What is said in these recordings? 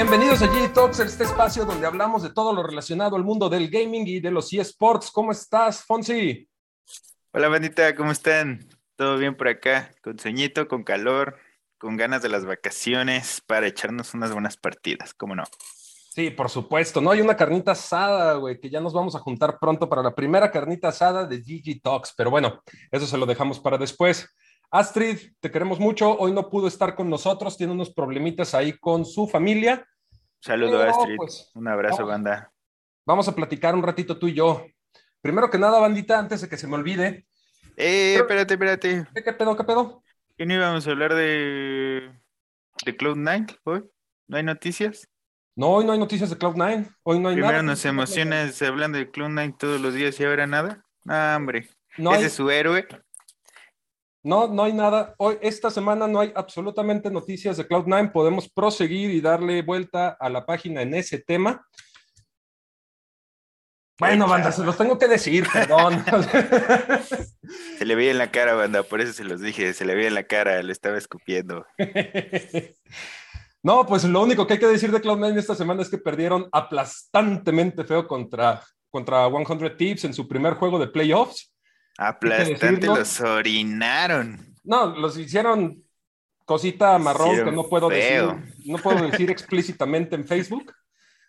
Bienvenidos a G-Talks, este espacio donde hablamos de todo lo relacionado al mundo del gaming y de los eSports. ¿Cómo estás, Fonsi? Hola, bandita, ¿cómo están? ¿Todo bien por acá? Con sueñito, con calor, con ganas de las vacaciones para echarnos unas buenas partidas, ¿cómo no? Sí, por supuesto, ¿no? Hay una carnita asada, güey, que ya nos vamos a juntar pronto para la primera carnita asada de GG Talks, pero bueno, eso se lo dejamos para después. Astrid, te queremos mucho. Hoy no pudo estar con nosotros, tiene unos problemitas ahí con su familia. Saludo, Astrid. Pues, un abrazo, banda. Vamos a platicar un ratito tú y yo. Primero que nada, bandita, antes de que se me olvide. Eh, espérate, espérate. ¿Qué, pedo, qué pedo? ¿Qué no íbamos a hablar de, de Cloud9 hoy? ¿No hay noticias? No, hoy no hay noticias de Cloud9. Hoy no hay Primero nada. nos emociona hablando de Cloud9 todos los días y ahora nada. Ah, hombre. Ese es su héroe. No, no hay nada. Hoy, esta semana no hay absolutamente noticias de Cloud9. Podemos proseguir y darle vuelta a la página en ese tema. Bueno, banda, se los tengo que decir, perdón. se le veía en la cara, banda, por eso se los dije, se le veía en la cara, le estaba escupiendo. No, pues lo único que hay que decir de Cloud9 esta semana es que perdieron aplastantemente feo contra, contra 100 Tips en su primer juego de playoffs. Aplastante, los orinaron. No, los hicieron cosita marrón que no puedo decir, no puedo decir explícitamente en Facebook,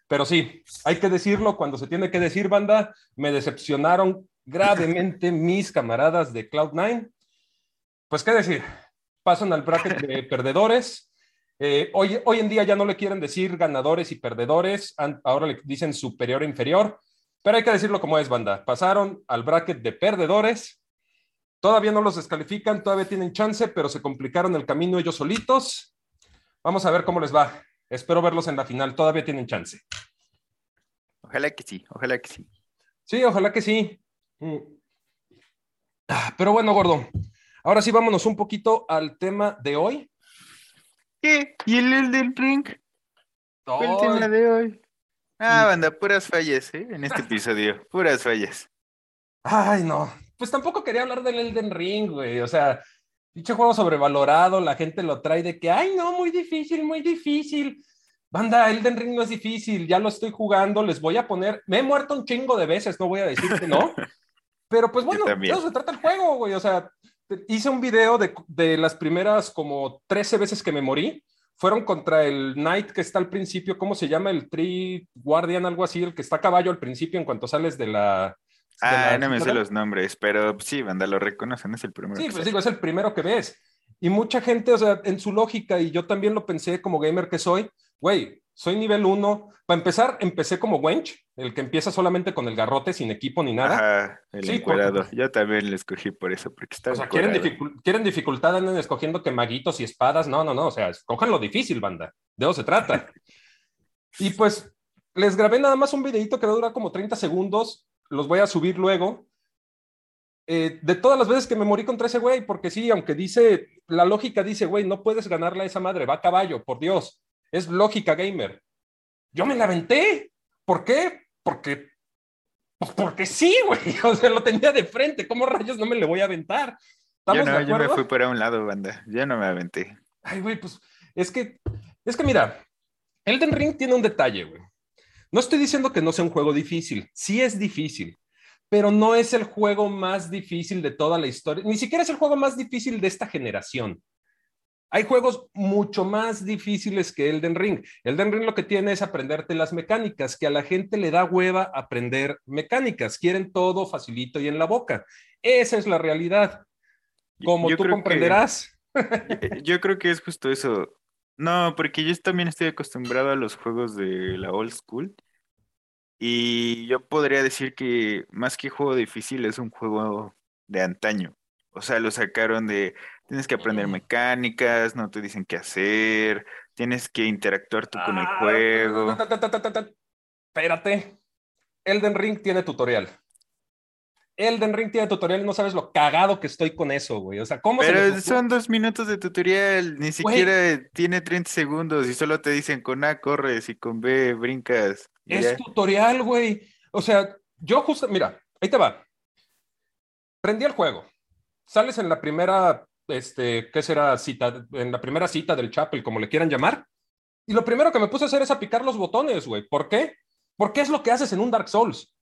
pero sí, hay que decirlo cuando se tiene que decir, banda, me decepcionaron gravemente mis camaradas de Cloud9. Pues qué decir, pasan al bracket de perdedores. Eh, hoy, hoy en día ya no le quieren decir ganadores y perdedores, ahora le dicen superior e inferior. Pero hay que decirlo como es, banda. Pasaron al bracket de perdedores. Todavía no los descalifican, todavía tienen chance, pero se complicaron el camino ellos solitos. Vamos a ver cómo les va. Espero verlos en la final. Todavía tienen chance. Ojalá que sí, ojalá que sí. Sí, ojalá que sí. Mm. Ah, pero bueno, gordo. Ahora sí, vámonos un poquito al tema de hoy. ¿Qué? ¿Y el del Ring? El tema de hoy. Ah, banda, puras fallas, ¿eh? En este episodio, puras fallas. Ay, no. Pues tampoco quería hablar del Elden Ring, güey. O sea, dicho juego sobrevalorado, la gente lo trae de que, ay, no, muy difícil, muy difícil. Banda, Elden Ring no es difícil, ya lo estoy jugando, les voy a poner, me he muerto un chingo de veces, no voy a decir que no, pero pues bueno, de eso se trata el juego, güey, o sea, hice un video de, de las primeras como 13 veces que me morí, fueron contra el Knight que está al principio, ¿cómo se llama? El Tree Guardian, algo así, el que está a caballo al principio en cuanto sales de la... ah, no me sé los nombres, pero sí, banda, lo reconocen, es el primero. Sí, pues digo, es el primero que ves. Y mucha gente, o sea, en su lógica, y yo también lo pensé como gamer que soy, güey, soy nivel 1. Para empezar, empecé como Wench, el que empieza solamente con el garrote, sin equipo ni nada. Ajá, el sí, yo también le escogí por eso, porque está. O sea, quieren, quieren, dificultad en escogiendo que maguitos y espadas. No, no, no. O sea, escojan lo difícil, banda. De eso se trata. y pues les grabé nada más un videito que va a durar como 30 segundos. Los voy a subir luego. Eh, de todas las veces que me morí contra ese güey, porque sí, aunque dice, la lógica dice, güey, no puedes ganarle a esa madre, va a caballo, por Dios. Es lógica gamer. Yo me la aventé. ¿Por qué? Porque, pues porque sí, güey. O sea, lo tenía de frente. ¿Cómo rayos no me le voy a aventar? Yo no, yo me fui por un lado, banda. Yo no me aventé. Ay, güey, pues es que, es que mira, Elden Ring tiene un detalle, güey. No estoy diciendo que no sea un juego difícil. Sí es difícil, pero no es el juego más difícil de toda la historia. Ni siquiera es el juego más difícil de esta generación. Hay juegos mucho más difíciles que Elden Ring. Elden Ring lo que tiene es aprenderte las mecánicas, que a la gente le da hueva aprender mecánicas. Quieren todo facilito y en la boca. Esa es la realidad. Como tú comprenderás. yo creo que es justo eso. No, porque yo también estoy acostumbrado a los juegos de la old school. Y yo podría decir que más que juego difícil es un juego de antaño. O sea, lo sacaron de Tienes que aprender mecánicas, no te dicen qué hacer, tienes que interactuar tú con el ah, juego. Espérate. Elden Ring tiene tutorial. Elden Ring tiene tutorial, no sabes lo cagado que estoy con eso, güey. O sea, ¿cómo Pero son dos minutos de tutorial, ni siquiera tiene 30 segundos y solo te dicen con A corres y con B brincas. Es tutorial, güey. O sea, yo justo, mira, ahí te va. Prendí el juego. Sales en la primera este, ¿qué será? Cita, en la primera cita del Chapel, como le quieran llamar. Y lo primero que me puse a hacer es a picar los botones, güey. ¿Por qué? Porque es lo que haces en un Dark Souls.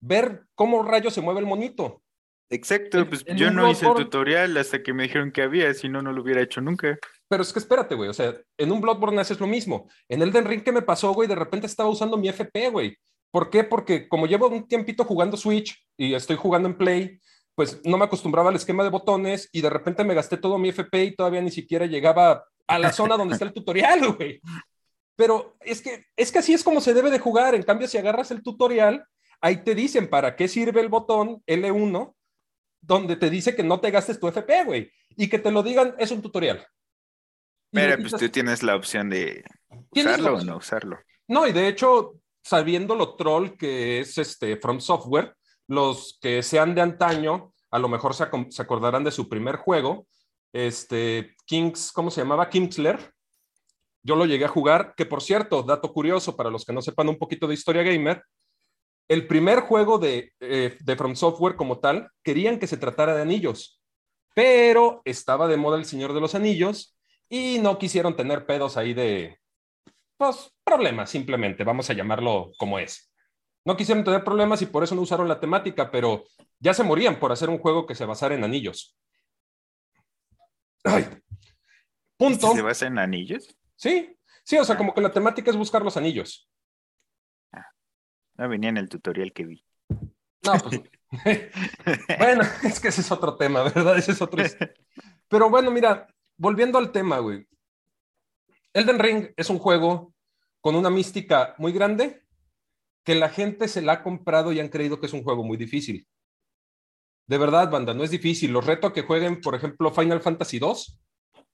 Ver cómo rayo se mueve el monito. Exacto, pues yo no hice el tutorial hasta que me dijeron que había, si no, no lo hubiera hecho nunca. Pero es que espérate, güey, o sea, en un Bloodborne haces lo mismo. En el Den Ring que me pasó, güey, de repente estaba usando mi FP, güey. ¿Por qué? Porque como llevo un tiempito jugando Switch y estoy jugando en Play, pues no me acostumbraba al esquema de botones y de repente me gasté todo mi FP y todavía ni siquiera llegaba a la zona donde está el tutorial, güey. Pero es que, es que así es como se debe de jugar. En cambio, si agarras el tutorial, ahí te dicen para qué sirve el botón L1 donde te dice que no te gastes tu FP, güey, y que te lo digan, es un tutorial. Pero pues tú tienes la opción de usarlo o no usarlo. No, y de hecho, sabiendo lo troll que es este From Software, los que sean de antaño, a lo mejor se, se acordarán de su primer juego, este Kings, ¿cómo se llamaba? Kingsler. Yo lo llegué a jugar, que por cierto, dato curioso para los que no sepan un poquito de historia gamer, el primer juego de, eh, de From Software como tal, querían que se tratara de anillos, pero estaba de moda el Señor de los Anillos y no quisieron tener pedos ahí de, pues, problemas, simplemente, vamos a llamarlo como es. No quisieron tener problemas y por eso no usaron la temática, pero ya se morían por hacer un juego que se basara en anillos. Ay. Punto. ¿Se basa en anillos? Sí, sí, o sea, como que la temática es buscar los anillos. No venía en el tutorial que vi. No, pues. bueno, es que ese es otro tema, ¿verdad? Ese es otro. Pero bueno, mira, volviendo al tema, güey. Elden Ring es un juego con una mística muy grande que la gente se la ha comprado y han creído que es un juego muy difícil. De verdad, banda, no es difícil. Los reto a que jueguen, por ejemplo, Final Fantasy II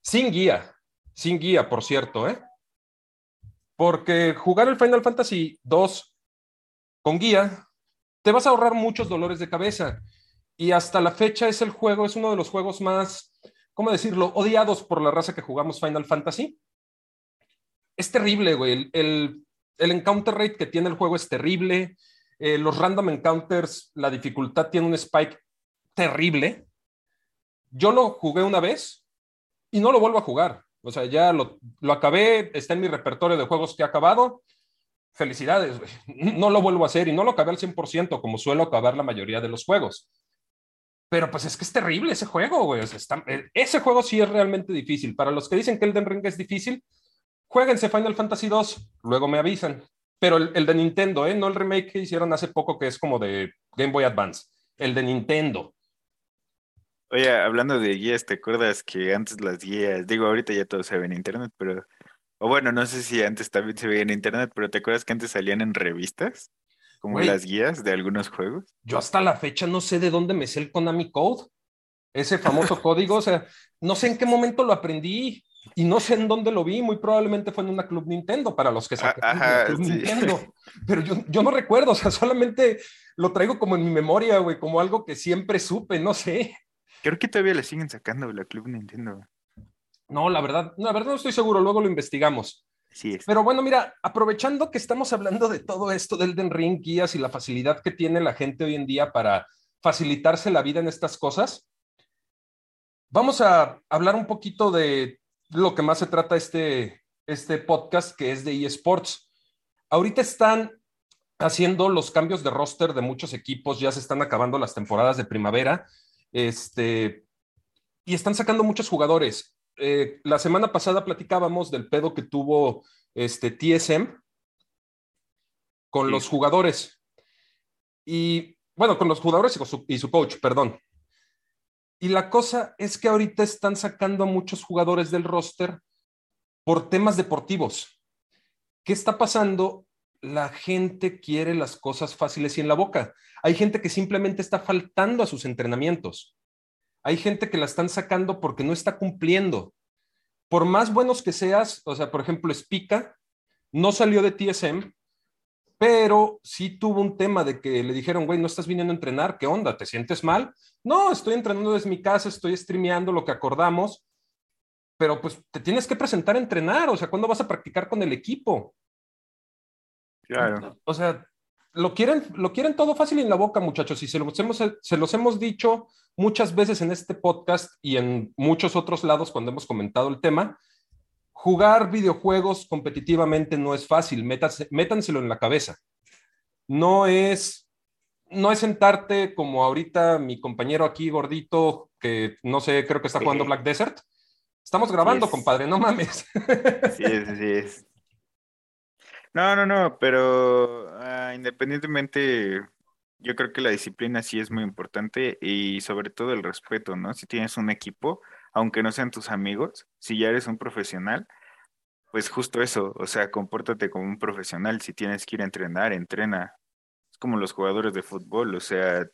sin guía. Sin guía, por cierto, ¿eh? Porque jugar el Final Fantasy II con guía, te vas a ahorrar muchos dolores de cabeza. Y hasta la fecha es el juego, es uno de los juegos más, ¿cómo decirlo?, odiados por la raza que jugamos Final Fantasy. Es terrible, güey. El, encounter rate que tiene el juego es terrible. Eh, los random encounters, la dificultad tiene un spike terrible. Yo lo jugué una vez y no lo vuelvo a jugar. O sea, ya lo, lo acabé, está en mi repertorio de juegos que he acabado felicidades, no lo vuelvo a hacer y no lo acabé al 100% como suelo acabar la mayoría de los juegos. Pero pues es que es terrible ese juego, güey. Eh, ese juego sí es realmente difícil. Para los que dicen que Elden Ring es difícil, jueguense Final Fantasy 2, luego me avisan. Pero el, de Nintendo, ¿eh? No el remake que hicieron hace poco que es como de Game Boy Advance. El de Nintendo. Oye, hablando de guías, ¿te acuerdas que antes las guías, digo, ahorita ya todo se ve en internet, pero o bueno, no sé si antes también se veía en internet, pero ¿te acuerdas que antes salían en revistas? Como las guías de algunos juegos. Yo hasta la fecha no sé de dónde me sé el Konami Code. Ese famoso código, o sea, no sé en qué momento lo aprendí y no sé en dónde lo vi, muy probablemente fue en una Club Nintendo para los que ah, sacan Club Nintendo. Pero yo, yo, no recuerdo, o sea, solamente lo traigo como en mi memoria, güey, como algo que siempre supe, no sé. Creo que todavía le siguen sacando la Club Nintendo. No, la verdad, la verdad no estoy seguro, luego lo investigamos. Sí Pero bueno, mira, aprovechando que estamos hablando de todo esto del Den Ring, guías y la facilidad que tiene la gente hoy en día para facilitarse la vida en estas cosas, vamos a hablar un poquito de lo que más se trata este, este podcast, que es de eSports. Ahorita están haciendo los cambios de roster de muchos equipos, ya se están acabando las temporadas de primavera, este, y están sacando muchos jugadores. Eh, la semana pasada platicábamos del pedo que tuvo este TSM con los jugadores. Y bueno, con los jugadores y, su, y su coach, perdón. Y la cosa es que ahorita están sacando a muchos jugadores del roster por temas deportivos. ¿Qué está pasando? La gente quiere las cosas fáciles y en la boca. Hay gente que simplemente está faltando a sus entrenamientos. Hay gente que la están sacando porque no está cumpliendo. Por más buenos que seas, o sea, por ejemplo, Spica no salió de TSM, pero sí tuvo un tema de que le dijeron, güey, no estás viniendo a entrenar, ¿qué onda? ¿Te sientes mal? No, estoy entrenando desde mi casa, estoy streameando lo que acordamos, pero pues te tienes que presentar a entrenar, o sea, ¿cuándo vas a practicar con el equipo? Claro. O sea, lo quieren, lo quieren todo fácil en la boca, muchachos, y se los, hemos, se los hemos dicho muchas veces en este podcast y en muchos otros lados cuando hemos comentado el tema. Jugar videojuegos competitivamente no es fácil, métanselo en la cabeza. No es, no es sentarte como ahorita mi compañero aquí gordito, que no sé, creo que está jugando Black Desert. Estamos grabando, compadre, no mames. Sí es, sí es. No, no, no, pero ah, independientemente, yo creo que la disciplina sí es muy importante y sobre todo el respeto, ¿no? Si tienes un equipo, aunque no sean tus amigos, si ya eres un profesional, pues justo eso, o sea, compórtate como un profesional. Si tienes que ir a entrenar, entrena. Es como los jugadores de fútbol, o sea,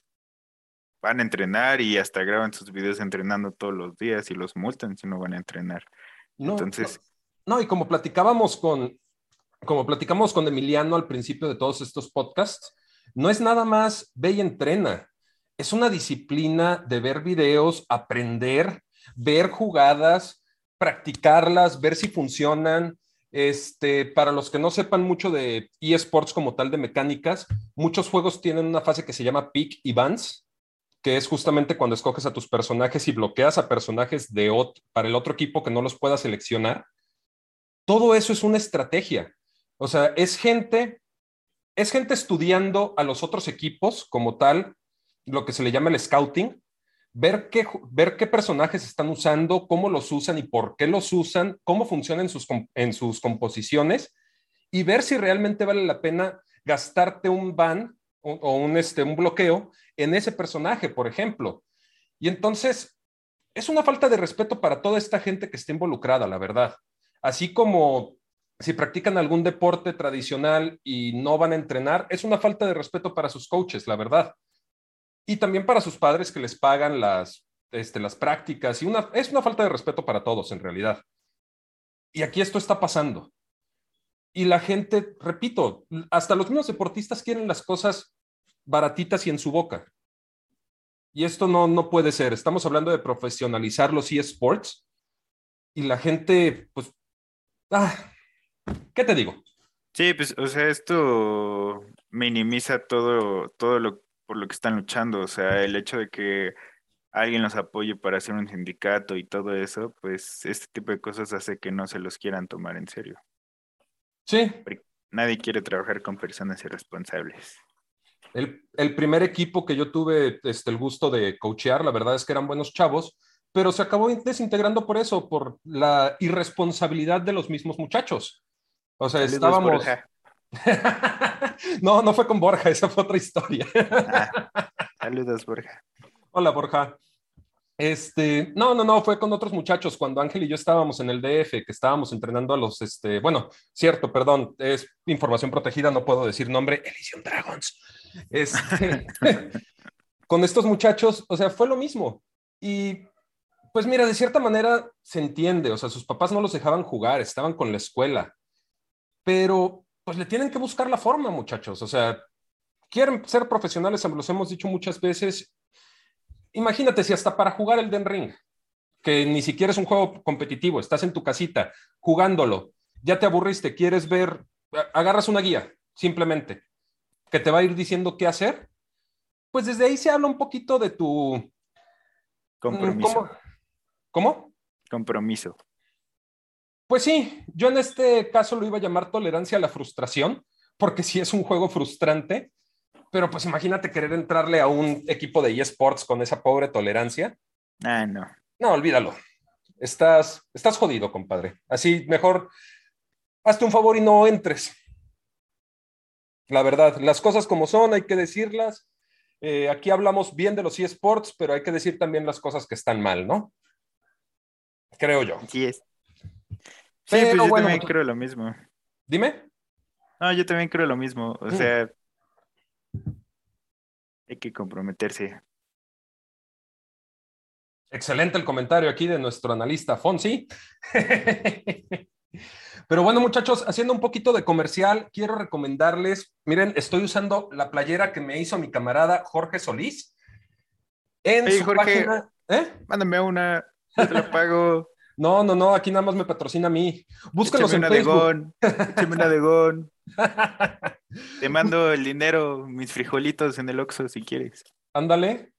van a entrenar y hasta graban sus videos entrenando todos los días y los multan si no van a entrenar. Entonces. No, y como platicábamos con, como platicamos con Emiliano al principio de todos estos podcasts, no es nada más ve y entrena. Es una disciplina de ver videos, aprender, ver jugadas, practicarlas, ver si funcionan. Este, para los que no sepan mucho de eSports como tal de mecánicas, muchos juegos tienen una fase que se llama Peak y Vans, que es justamente cuando escoges a tus personajes y bloqueas a personajes de para el otro equipo que no los pueda seleccionar. Todo eso es una estrategia. O sea, es gente, es gente estudiando a los otros equipos como tal, lo que se le llama el scouting, ver qué, ver qué personajes están usando, cómo los usan y por qué los usan, cómo funcionan sus, en sus composiciones y ver si realmente vale la pena gastarte un ban o, un, este, un bloqueo en ese personaje, por ejemplo. Y entonces, es una falta de respeto para toda esta gente que está involucrada, la verdad. Así como si practican algún deporte tradicional y no van a entrenar, es una falta de respeto para sus coaches, la verdad y también para sus padres que les pagan las, este, las prácticas y una, es una falta de respeto para todos en realidad. Y aquí esto está pasando. Y la gente, repito, hasta los mismos deportistas quieren las cosas baratitas y en su boca. Y esto no, no puede ser. Estamos hablando de profesionalizar los eSports y la gente, pues, ah, ¿qué te digo? Sí, pues, o sea, esto minimiza todo, todo lo por lo que están luchando. O sea, el hecho de que alguien los apoye para hacer un sindicato y todo eso, pues este tipo de cosas hace que no se los quieran tomar en serio. Sí. nadie quiere trabajar con personas irresponsables. El, el, primer equipo que yo tuve este, el gusto de coachear, la verdad es que eran buenos chavos, pero se acabó desintegrando por eso, por la irresponsabilidad de los mismos muchachos. O sea, estábamos... no, no fue con Borja, esa fue otra historia. Ah, saludos, Borja. Hola, Borja. Este, no, no, no, fue con otros muchachos cuando Ángel y yo estábamos en el DF, que estábamos entrenando a los, este, bueno, cierto, perdón, es información protegida, no puedo decir nombre, Elysium Dragons. Este, con estos muchachos, o sea, fue lo mismo. Y pues mira, de cierta manera se entiende, o sea, sus papás no los dejaban jugar, estaban con la escuela, pero pues le tienen que buscar la forma, muchachos. O sea, quieren ser profesionales, los hemos dicho muchas veces. Imagínate si hasta para jugar el Den Ring, que ni siquiera es un juego competitivo, estás en tu casita jugándolo, ya te aburriste, quieres ver, agarras una guía, simplemente, que te va a ir diciendo qué hacer, pues desde ahí se habla un poquito de tu... Compromiso. ¿Cómo? Compromiso. Pues sí, yo en este caso lo iba a llamar tolerancia a la frustración, porque sí es un juego frustrante, pero pues imagínate querer entrarle a un equipo de eSports con esa pobre tolerancia. Ah, no. No, olvídalo. Estás, estás jodido, compadre. Así, mejor hazte un favor y no entres. La verdad, las cosas como son, hay que decirlas. Eh, aquí hablamos bien de los eSports, pero hay que decir también las cosas que están mal, ¿no? Creo yo. Sí es. Sí, pues yo también creo lo mismo. Dime. No, yo también creo lo mismo. O mm. sea, hay que comprometerse. Excelente el comentario aquí de nuestro analista Fonsi. Pero bueno, muchachos, haciendo un poquito de comercial, quiero recomendarles, miren, estoy usando la playera que me hizo mi camarada Jorge Solís. En su página, ¿eh? Mándame una, te lo pago. No, no, no, aquí nada más me patrocina a mí. Búscalos en Facebook. Échame una de Te mando el dinero, mis frijolitos en el Oxxo si quieres. Ándale.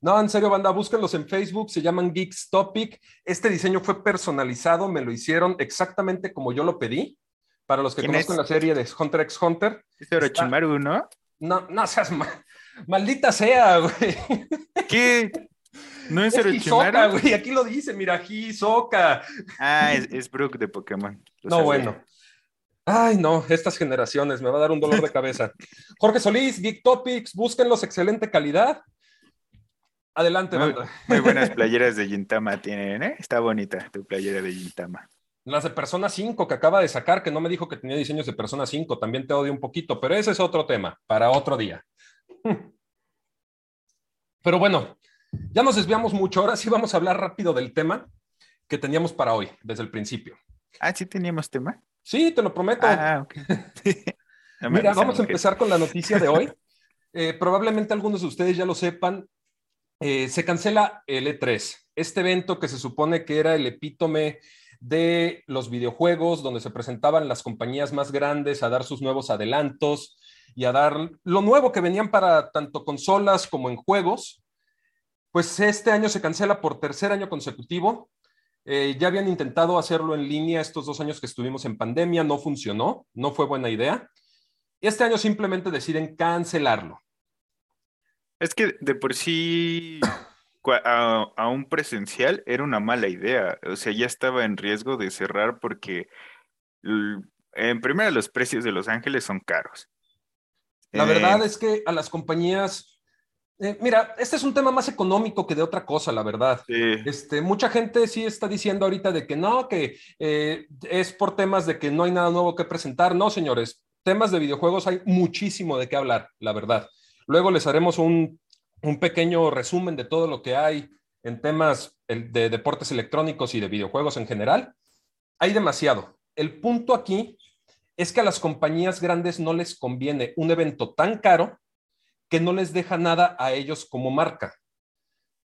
No, en serio, banda, búsquenlos en Facebook, se llaman Geeks Topic. Este diseño fue personalizado, me lo hicieron exactamente como yo lo pedí. Para los que conocen la serie de Hunter x Hunter. Es Orochimaru, ¿no? No, no seas maldita sea, güey. ¿Qué? ¿No es, es Orochimaru? güey, aquí lo dice, mira, Hisoka. Ah, es, es Brook de Pokémon. no, bueno. Ay, no, estas generaciones, me va a dar un dolor de cabeza. Jorge Solís, Geek Topics, búsquenlos, excelente calidad. Adelante, muy, muy buenas playeras de Gintama tienen, ¿eh? Está bonita tu playera de Gintama. Las de Persona 5 que acaba de sacar, que no me dijo que tenía diseños de Persona 5, también te odio un poquito, pero ese es otro tema, para otro día. Pero bueno, ya nos desviamos mucho, ahora sí vamos a hablar rápido del tema que teníamos para hoy, desde el principio. Ah, sí teníamos tema. Sí, te lo prometo. Ah, ok. Mira, vamos a empezar con la noticia de hoy. Eh, probablemente algunos de ustedes ya lo sepan, eh, se cancela el E3, este evento que se supone que era el epítome de los videojuegos, donde se presentaban las compañías más grandes a dar sus nuevos adelantos y a dar lo nuevo que venían para tanto consolas como en juegos. Pues este año se cancela por tercer año consecutivo. Eh, ya habían intentado hacerlo en línea estos dos años que estuvimos en pandemia, no funcionó, no fue buena idea. Este año simplemente deciden cancelarlo. Es que de por sí a, un presencial era una mala idea. O sea, ya estaba en riesgo de cerrar porque, en primera, los precios de Los Ángeles son caros. La verdad eh, es que a las compañías, eh, mira, este es un tema más económico que de otra cosa, la verdad. Este, mucha gente sí está diciendo ahorita de que no, que eh, es por temas de que no hay nada nuevo que presentar. No, señores, temas de videojuegos hay muchísimo de qué hablar, la verdad. Luego les haremos un un pequeño resumen de todo lo que hay en temas de deportes electrónicos y de videojuegos en general. Hay demasiado. El punto aquí es que a las compañías grandes no les conviene un evento tan caro que no les deja nada a ellos como marca.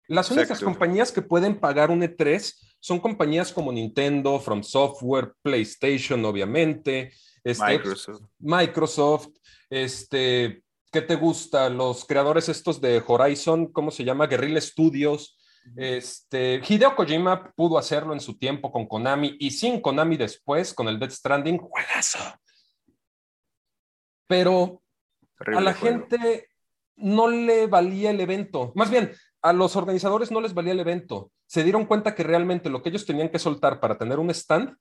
Las únicas compañías que pueden pagar un E3 son compañías como Nintendo, From Software, PlayStation, obviamente, este, Microsoft. Microsoft, este, ¿qué te gusta? Los creadores estos de Horizon, ¿cómo se llama? Guerrilla Studios. Este, Hideo Kojima pudo hacerlo en su tiempo con Konami y sin Konami después, con el Death Stranding, juegazo. Pero a la gente no le valía el evento. Más bien, a los organizadores no les valía el evento. Se dieron cuenta que realmente lo que ellos tenían que soltar para tener un stand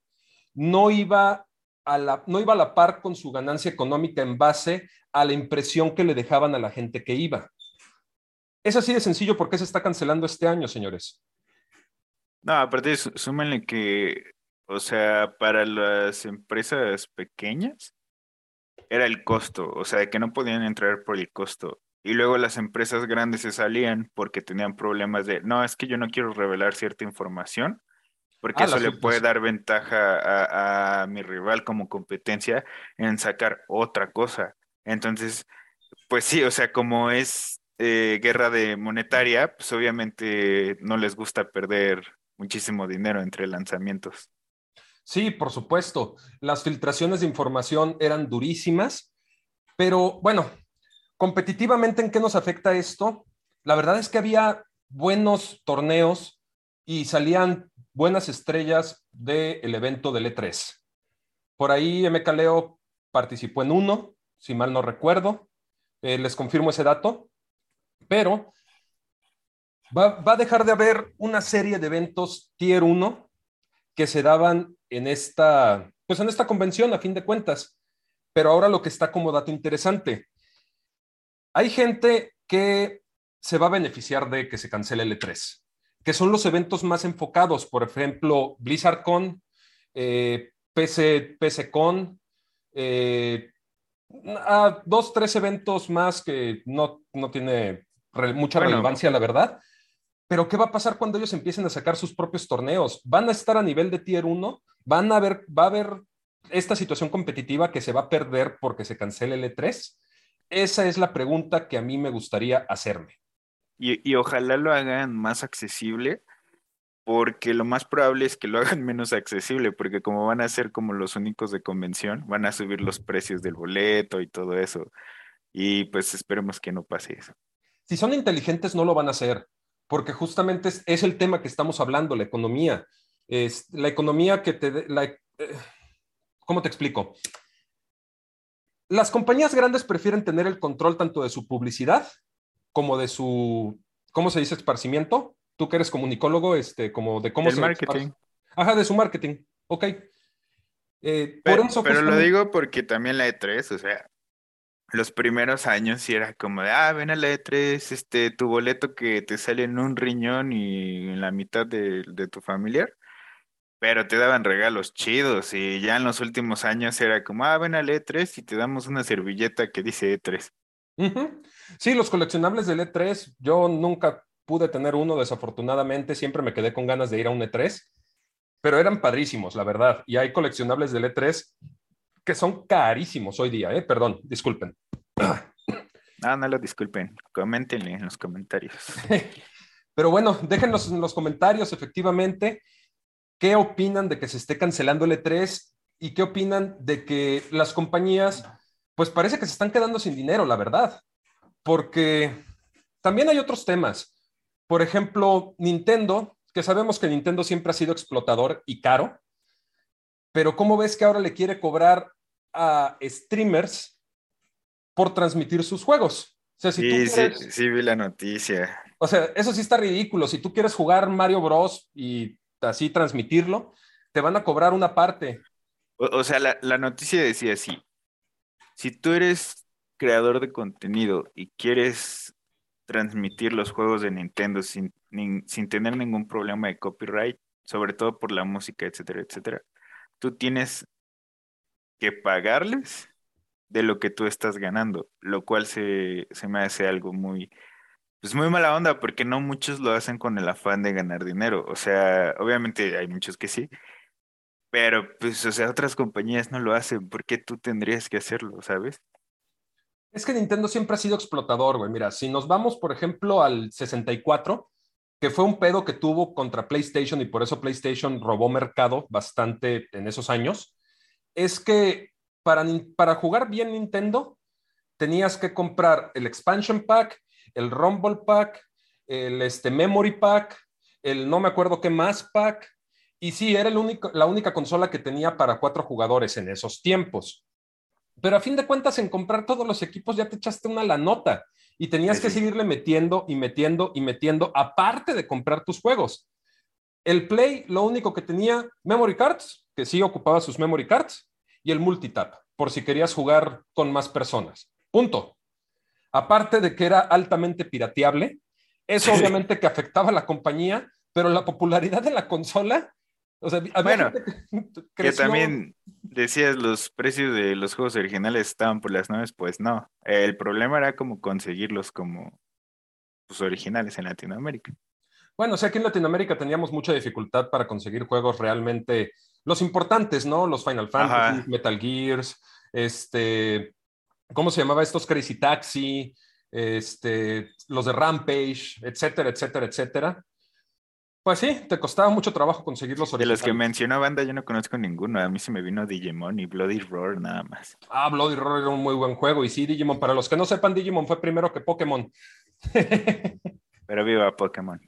no iba a la, no iba a la par con su ganancia económica en base a la impresión que le dejaban a la gente que iba. Es así de sencillo porque se está cancelando este año, señores. No, aparte, súmenle que, o sea, para las empresas pequeñas era el costo, o sea, que no podían entrar por el costo. Y luego las empresas grandes se salían porque tenían problemas de, no, es que yo no quiero revelar cierta información, porque ah, eso le puede dar ventaja a, mi rival como competencia en sacar otra cosa. Entonces, pues sí, o sea, como es eh, guerra de monetaria, pues obviamente no les gusta perder muchísimo dinero entre lanzamientos. Sí, por supuesto. Las filtraciones de información eran durísimas, pero bueno, competitivamente, ¿en qué nos afecta esto? La verdad es que había buenos torneos y salían buenas estrellas del evento del E3. Por ahí MK Leo participó en uno, si mal no recuerdo. Eh, les confirmo ese dato. Pero va, a dejar de haber una serie de eventos tier 1 que se daban en esta, pues en esta convención, a fin de cuentas. Pero ahora lo que está como dato interesante. Hay gente que se va a beneficiar de que se cancele el E3, que son los eventos más enfocados, por ejemplo, BlizzardCon, eh, PC, PCCon, eh, a dos, tres eventos más que no, no tiene mucha relevancia, la verdad. Pero ¿qué va a pasar cuando ellos empiecen a sacar sus propios torneos? ¿Van a estar a nivel de tier 1? ¿Van a ver, va a haber esta situación competitiva que se va a perder porque se cancele el E3? Esa es la pregunta que a mí me gustaría hacerme. Y, y ojalá lo hagan más accesible porque lo más probable es que lo hagan menos accesible, porque como van a ser como los únicos de convención, van a subir los precios del boleto y todo eso. Y pues esperemos que no pase eso. Si son inteligentes, no lo van a hacer. porque justamente es, el tema que estamos hablando, la economía. Es la economía que te... La, eh, ¿Cómo te explico? Las compañías grandes prefieren tener el control tanto de su publicidad como de su, ¿cómo se dice? Esparcimiento. Tú que eres comunicólogo, este, como de cómo el marketing. Ajá, de su marketing. Ok. Eh, pero, pero lo digo porque también la E3, o sea, los primeros años sí era como de, ah, ven a la E3, este, tu boleto que te sale en un riñón y en la mitad de, tu familiar, pero te daban regalos chidos y ya en los últimos años era como, ah, ven a la E3 y te damos una servilleta que dice E3. Sí, los coleccionables del E3, yo nunca pude tener uno, desafortunadamente, siempre me quedé con ganas de ir a un E3, pero eran padrísimos, la verdad, y hay coleccionables del E3 que son carísimos hoy día, ¿eh? Perdón, disculpen. No, no lo disculpen, coméntenle en los comentarios. Pero bueno, déjenos en los comentarios, efectivamente, qué opinan de que se esté cancelando el E3 y qué opinan de que las compañías, pues parece que se están quedando sin dinero, la verdad. Porque también hay otros temas. Por ejemplo, Nintendo, que sabemos que Nintendo siempre ha sido explotador y caro, pero ¿cómo ves que ahora le quiere cobrar a streamers por transmitir sus juegos? O sea, si sí, sí, sí, vi la noticia. O sea, eso sí está ridículo. Si tú quieres jugar Mario Bros. y así transmitirlo, te van a cobrar una parte. O, sea, la, la, noticia decía así. Si tú eres creador de contenido y quieres transmitir los juegos de Nintendo sin, sin tener ningún problema de copyright, sobre todo por la música, etcétera, etcétera, tú tienes que pagarles de lo que tú estás ganando, lo cual se, me hace algo muy, pues muy mala onda, porque no muchos lo hacen con el afán de ganar dinero. O sea, obviamente hay muchos que sí, pero pues, o sea, otras compañías no lo hacen, ¿por qué tú tendrías que hacerlo, sabes? Es que Nintendo siempre ha sido explotador, güey. Mira, si nos vamos, por ejemplo, al 64, que fue un pedo que tuvo contra PlayStation y por eso PlayStation robó mercado bastante en esos años, es que para, para jugar bien Nintendo tenías que comprar el expansion pack, el Rumble pack, el este, memory pack, el no me acuerdo qué más pack, y sí, era el único, la única consola que tenía para cuatro jugadores en esos tiempos. Pero a fin de cuentas, en comprar todos los equipos ya te echaste una la nota y tenías que seguirle metiendo y metiendo y metiendo, aparte de comprar tus juegos. El Play, lo único que tenía, memory cards, que sí ocupaba sus memory cards, y el multitap, por si querías jugar con más personas. Punto. Aparte de que era altamente pirateable, eso obviamente que afectaba a la compañía, pero la popularidad de la consola o sea, bueno, que también decías los precios de los juegos originales estaban por las nubes, pues no. El problema era como conseguirlos como pues, originales en Latinoamérica. Bueno, o sea, aquí en Latinoamérica teníamos mucha dificultad para conseguir juegos realmente los importantes, ¿no? Los Final Fantasy, Metal Gears, este, ¿cómo se llamaba estos? Crazy Taxi, este, los de Rampage, etcétera, etcétera, etcétera. Pues sí, te costaba mucho trabajo conseguir los De los que mencionó banda, yo no conozco ninguno. A mí se me vino Digimon y Bloody Roar nada más. Ah, Bloody Roar era un muy buen juego. Y sí, Digimon, para los que no sepan, Digimon fue primero que Pokémon. pero viva Pokémon.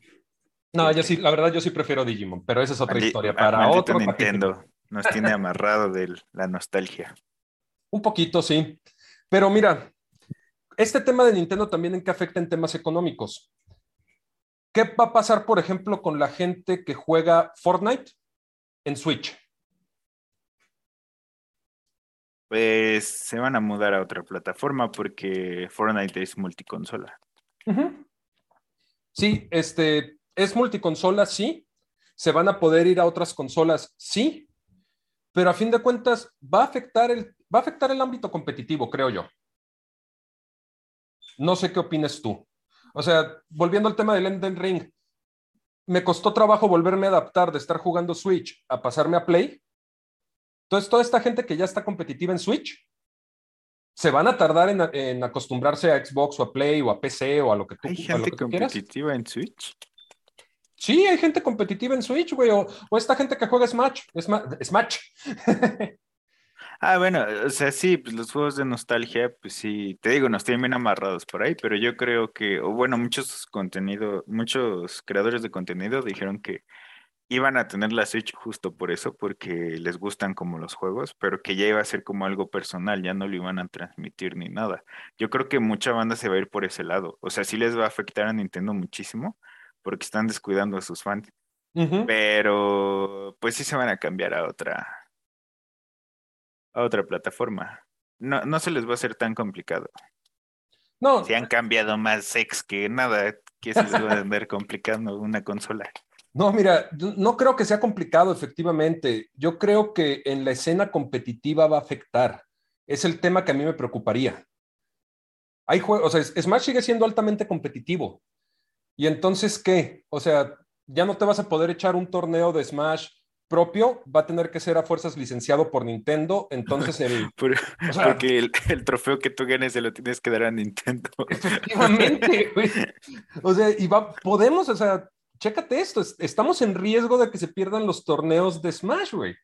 No, yo sí, la verdad, yo sí prefiero Digimon, pero esa es otra historia. Para otro Nintendo nos tiene amarrado de la nostalgia. Un poquito, sí. Pero mira, este tema de Nintendo también en qué afecta en temas económicos. ¿Qué va a pasar, por ejemplo, con la gente que juega Fortnite en Switch? Pues se van a mudar a otra plataforma porque Fortnite es multiconsola. Sí, este es multiconsola, sí. Se van a poder ir a otras consolas, sí. Pero a fin de cuentas va a afectar el, va a afectar el ámbito competitivo, creo yo. No sé qué opinas tú. O sea, volviendo al tema del Elden Ring, me costó trabajo volverme a adaptar de estar jugando Switch a pasarme a Play. Entonces, toda esta gente que ya está competitiva en Switch, se van a tardar en, acostumbrarse a Xbox o a Play o a PC o a lo que tú ¿Hay gente competitiva en Switch? Sí, hay gente competitiva en Switch, güey, o, esta gente que juega Smash, Smash. Ah, bueno, o sea, sí, pues los juegos de nostalgia, pues sí, te digo, nos tienen bien amarrados por ahí, pero yo creo que, o bueno, muchos contenido, muchos creadores de contenido dijeron que iban a tener la Switch justo por eso, porque les gustan como los juegos, pero que ya iba a ser como algo personal, ya no lo iban a transmitir ni nada. Yo creo que mucha banda se va a ir por ese lado, o sea, sí les va a afectar a Nintendo muchísimo, porque están descuidando a sus fans, pero pues sí se van a cambiar a otra a otra plataforma. No, no se les va a hacer tan complicado. No. Si han cambiado más sex que nada, que se les va a andar complicando una consola. No, mira, no creo que sea complicado, efectivamente. Yo creo que en la escena competitiva va a afectar. Es el tema que a mí me preocuparía. Hay juegos, o sea, Smash sigue siendo altamente competitivo. Y entonces, ¿qué? O sea, ya no te vas a poder echar un torneo de Smash propio va a tener que ser a fuerzas licenciado por Nintendo, entonces el... porque el, trofeo que tú ganes se lo tienes que dar a Nintendo. Efectivamente, güey. O sea, y va, podemos, o sea, chécate esto, estamos en riesgo de que se pierdan los torneos de Smash, güey.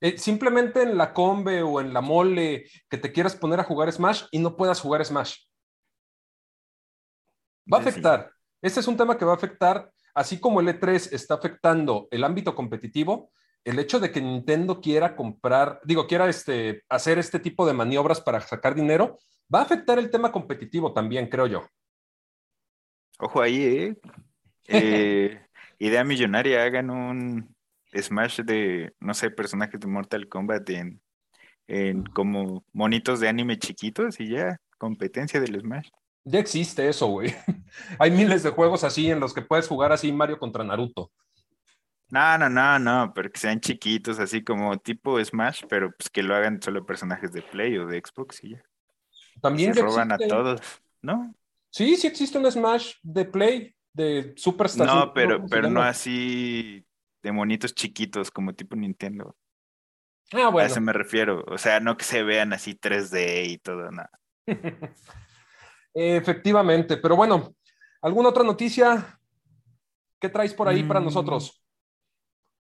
Eh, simplemente en la combe o en la mole que te quieras poner a jugar Smash y no puedas jugar Smash. Va a afectar. Este es un tema que va a afectar así como el E3 está afectando el ámbito competitivo, el hecho de que Nintendo quiera comprar, digo, quiera este, hacer este tipo de maniobras para sacar dinero, va a afectar el tema competitivo también, creo yo. Ojo ahí, ¿eh? eh idea millonaria, hagan un Smash de, no sé, personajes de Mortal Kombat en, en como monitos de anime chiquitos y ya, competencia del Smash. Ya existe eso, güey. Hay miles de juegos así en los que puedes jugar así Mario contra Naruto. No, no, no, no, pero que sean chiquitos, así como tipo Smash, pero pues que lo hagan solo personajes de Play o de Xbox y ya. También se roban a todos, ¿no? Sí, sí existe un Smash de Play, de Superstar. No, pero, pero no así de monitos chiquitos como tipo Nintendo. Ah, bueno. A eso me refiero. O sea, no que se vean así 3D y todo, nada. Efectivamente, pero bueno, ¿alguna otra noticia que traes por ahí para mm. nosotros?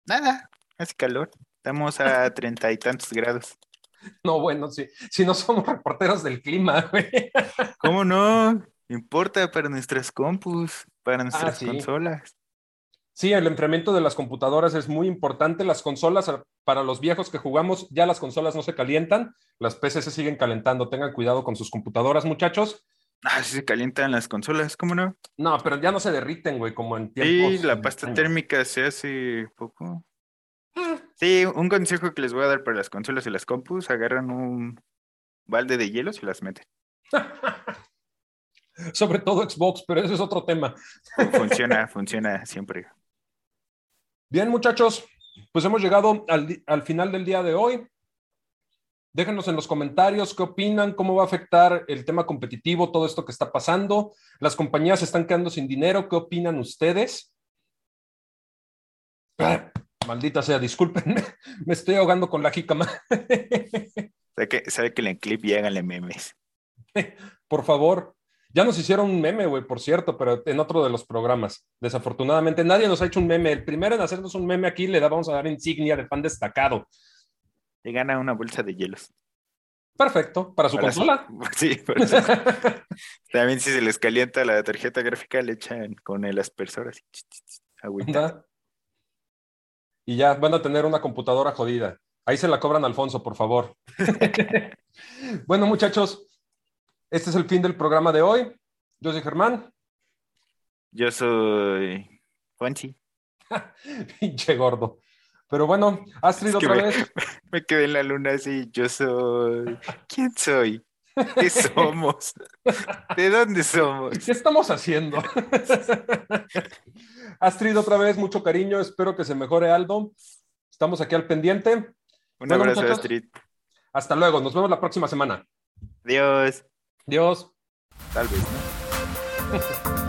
Nada, hace calor. Estamos a treinta y tantos grados. No, bueno, sí. Si no somos reporteros del clima, güey. ¿Cómo no? Importa para nuestras compus, para ah, nuestras consolas. Sí, el enfriamiento de las computadoras es muy importante. Las consolas, para los viejos que jugamos, ya las consolas no se calientan, las PCs se siguen calentando. Tengan cuidado con sus computadoras, muchachos. Ah, sí se calientan las consolas, ¿cómo no? No, pero ya no se derriten, güey, como en tiempos. Sí, la pasta térmica se hace poco. Ah. Sí, un consejo que les voy a dar para las consolas y las compus, agarran un balde de hielo y las meten. Sobre todo Xbox, pero eso es otro tema. Funciona, funciona siempre. Bien, muchachos, pues hemos llegado al, al final del día de hoy. Déjenos en los comentarios qué opinan, cómo va a afectar el tema competitivo, todo esto que está pasando. Las compañías están quedando sin dinero, ¿qué opinan ustedes? Ah, maldita sea, discúlpenme, me estoy ahogando con la jícama. ¿Sabe que, sabe que en clip lléganle memes? Por favor. Ya nos hicieron un meme, güey, por cierto, pero en otro de los programas. Desafortunadamente, nadie nos ha hecho un meme. El primero en hacernos un meme aquí le vamos a dar insignia de fan destacado le gana una bolsa de hielos. Perfecto, para su consola. sí, también si se les calienta la tarjeta gráfica, le echan con el aspersor así, agüita. Y ya van a tener una computadora jodida. Ahí se la cobran Alfonso, por favor. bueno, muchachos, este es el fin del programa de hoy. Yo soy Germán. Yo soy Juanchi. Pinche gordo. Pero bueno, Astrid otra vez. Me quedé en la luna así, yo soy. ¿Quién soy? ¿Qué somos? ¿De dónde somos? ¿Qué estamos haciendo? Astrid, otra vez, mucho cariño. Espero que se mejore Aldo. Estamos aquí al pendiente. Un abrazo, Astrid. Hasta luego. Nos vemos la próxima semana. Adiós. Adiós. Tal vez, ¿no?